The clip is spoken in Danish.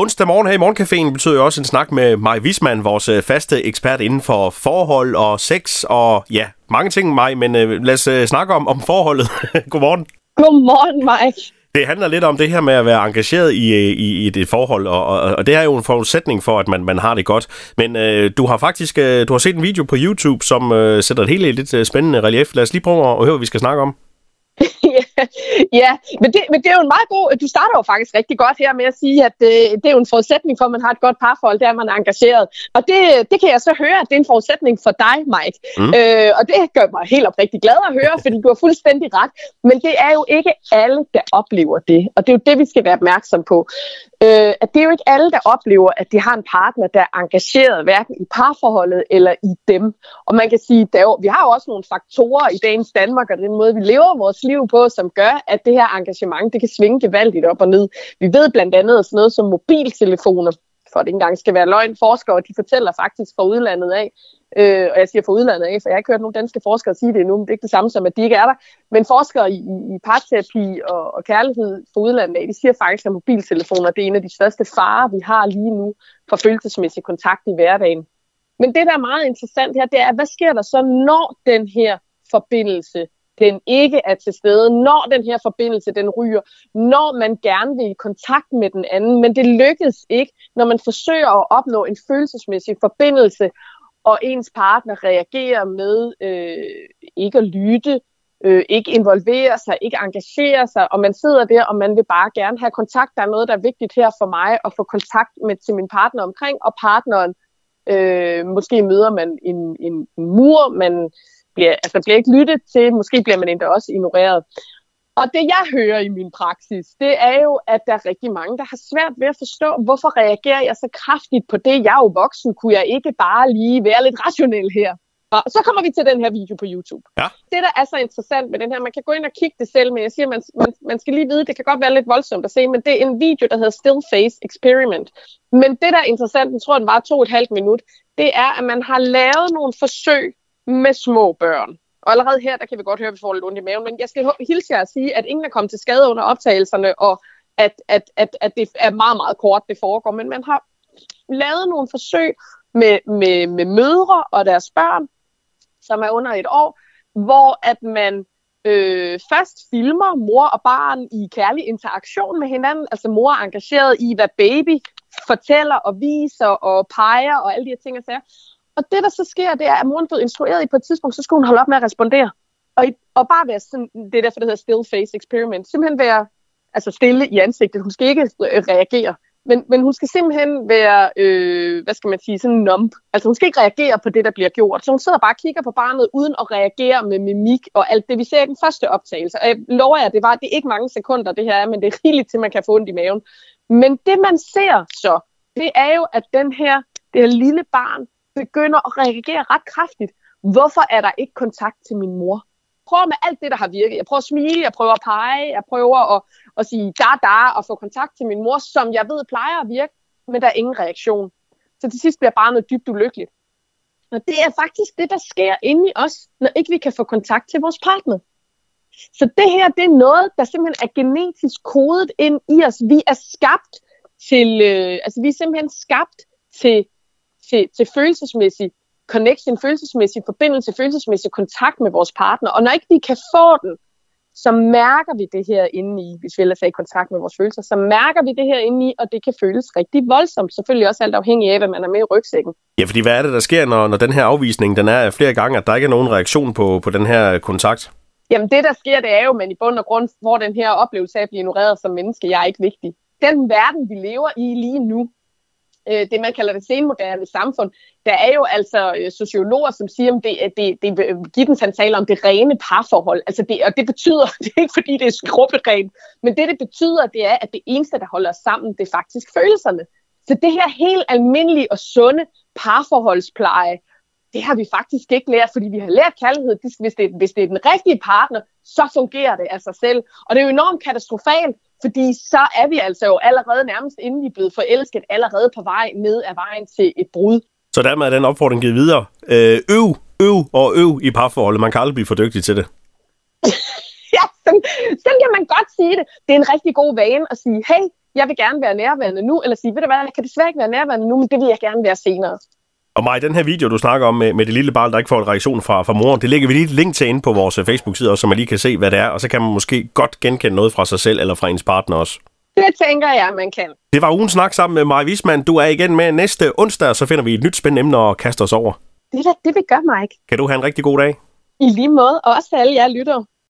Onsdag morgen her i Morgencaféen betyder jo også en snak med Maj Wisman, vores øh, faste ekspert inden for forhold og sex og ja, mange ting, Maj, men øh, lad os øh, snakke om, om forholdet. Godmorgen. Godmorgen, Mike. Det handler lidt om det her med at være engageret i, øh, i, i det forhold, og, og, og det er jo en forudsætning for, at man, man har det godt. Men øh, du har faktisk øh, du har set en video på YouTube, som øh, sætter et helt lidt øh, spændende relief. Lad os lige prøve at høre, hvad vi skal snakke om. ja, men det, men det er jo en meget god... Du starter jo faktisk rigtig godt her med at sige, at det, øh, det er jo en forudsætning for, at man har et godt parforhold, er, at man er engageret. Og det, det kan jeg så høre, at det er en forudsætning for dig, Mike. Mm. Øh, og det gør mig helt oprigtig glad at høre, fordi du har fuldstændig ret. Men det er jo ikke alle, der oplever det. Og det er jo det, vi skal være opmærksom på øh, at det er jo ikke alle, der oplever, at de har en partner, der er engageret, hverken i parforholdet eller i dem. Og man kan sige, at vi har jo også nogle faktorer i dagens Danmark, og den måde, vi lever vores liv på, som gør, at det her engagement, det kan svinge gevaldigt op og ned. Vi ved blandt andet sådan noget som mobiltelefoner, for at det ikke engang skal være løgn. Forskere, de fortæller faktisk fra udlandet af, Øh, og jeg siger fra udlandet af, for jeg har ikke hørt nogen danske forskere sige det endnu, men det er ikke det samme som, at de ikke er der. Men forskere i, i, parterapi og, og kærlighed fra udlandet af, de siger faktisk, at mobiltelefoner det er en af de største farer, vi har lige nu for følelsesmæssig kontakt i hverdagen. Men det, der er meget interessant her, det er, hvad sker der så, når den her forbindelse den ikke er til stede, når den her forbindelse den ryger, når man gerne vil i kontakt med den anden, men det lykkes ikke, når man forsøger at opnå en følelsesmæssig forbindelse, og ens partner reagerer med øh, ikke at lytte, øh, ikke involvere sig, ikke engagere sig, og man sidder der, og man vil bare gerne have kontakt. Der er noget, der er vigtigt her for mig, at få kontakt med til min partner omkring, og partneren, øh, måske møder man en, en, en mur, man bliver, altså bliver ikke lyttet til, måske bliver man endda også ignoreret. Og det jeg hører i min praksis, det er jo, at der er rigtig mange, der har svært ved at forstå, hvorfor reagerer jeg så kraftigt på det. Jeg er jo voksen, kunne jeg ikke bare lige være lidt rationel her? Og så kommer vi til den her video på YouTube. Ja. Det, der er så interessant med den her, man kan gå ind og kigge det selv, men jeg siger, man, man, man skal lige vide, det kan godt være lidt voldsomt at se, men det er en video, der hedder Still Face Experiment. Men det, der er interessant, jeg tror, den var to og et halvt minut, det er, at man har lavet nogle forsøg med små børn. Og allerede her, der kan vi godt høre, at vi får lidt ondt i maven, men jeg skal hilse jer at sige, at ingen er kommet til skade under optagelserne, og at, at, at, at det er meget, meget kort, det foregår. Men man har lavet nogle forsøg med, med, med mødre og deres børn, som er under et år, hvor at man øh, først filmer mor og barn i kærlig interaktion med hinanden. Altså mor er engageret i, hvad baby fortæller og viser og peger og alle de her ting og sager. Og det, der så sker, det er, at moren blev instrueret i på et tidspunkt, så skulle hun holde op med at respondere. Og, og bare være sådan, det er derfor, det hedder still face experiment. Simpelthen være altså stille i ansigtet. Hun skal ikke øh, reagere. Men, men hun skal simpelthen være, øh, hvad skal man sige, sådan numb. Altså hun skal ikke reagere på det, der bliver gjort. Så hun sidder bare og kigger på barnet, uden at reagere med mimik og alt det, vi ser i den første optagelse. Og jeg lover jer, det var det er ikke mange sekunder, det her er, men det er rigeligt til, man kan få ondt i maven. Men det, man ser så, det er jo, at den her, det her lille barn begynder at reagere ret kraftigt. Hvorfor er der ikke kontakt til min mor? prøver med alt det, der har virket. Jeg prøver at smile, jeg prøver at pege, jeg prøver at, at sige da da og få kontakt til min mor, som jeg ved plejer at virke, men der er ingen reaktion. Så til sidst bliver barnet dybt ulykkeligt. Og det er faktisk det, der sker inde i os, når ikke vi kan få kontakt til vores partner. Så det her, det er noget, der simpelthen er genetisk kodet ind i os. Vi er skabt til, øh, altså vi er simpelthen skabt til til, til følelsesmæssig connection, følelsesmæssig forbindelse, følelsesmæssig kontakt med vores partner. Og når ikke vi kan få den, så mærker vi det her inde i, hvis vi ellers er i kontakt med vores følelser, så mærker vi det her inde i, og det kan føles rigtig voldsomt. Selvfølgelig også alt afhængig af, hvad man er med i rygsækken. Ja, fordi hvad er det, der sker, når, når den her afvisning den er flere gange, at der ikke er nogen reaktion på, på den her kontakt? Jamen det, der sker, det er jo, men i bund og grund hvor den her oplevelse af at blive ignoreret som menneske. Jeg er ikke vigtig. Den verden, vi lever i lige nu, øh, det, man kalder det senmoderne samfund. Der er jo altså øh, sociologer, som siger, at det, det, det, Gibbons han taler om det rene parforhold. Altså det, og det betyder, det er ikke fordi, det er skrubberen, men det, det betyder, det er, at det eneste, der holder os sammen, det er faktisk følelserne. Så det her helt almindelige og sunde parforholdspleje, det har vi faktisk ikke lært, fordi vi har lært kærlighed. Hvis det, hvis det er den rigtige partner, så fungerer det af sig selv. Og det er jo enormt katastrofalt, fordi så er vi altså jo allerede nærmest, inden vi er blevet forelsket, allerede på vej ned ad vejen til et brud. Så dermed er den opfordring givet videre. Øh, øv, øv og øv i parforholdet. Man kan aldrig blive for dygtig til det. ja, sådan, sådan kan man godt sige det. Det er en rigtig god vane at sige, hey, jeg vil gerne være nærværende nu, eller sige, ved du hvad, jeg kan desværre ikke være nærværende nu, men det vil jeg gerne være senere. Og mig, den her video, du snakker om med, med det lille barn, der ikke får en reaktion fra, fra moren, det lægger vi lige et link til ind på vores Facebook-side også, så man lige kan se, hvad det er, og så kan man måske godt genkende noget fra sig selv eller fra ens partner også. Det tænker jeg, man kan. Det var ugen snak sammen med Maja Wisman. Du er igen med næste onsdag, og så finder vi et nyt spændende emne og kaster os over. Det er det, vi gør, Mike. Kan du have en rigtig god dag? I lige måde, og også alle jer lytter.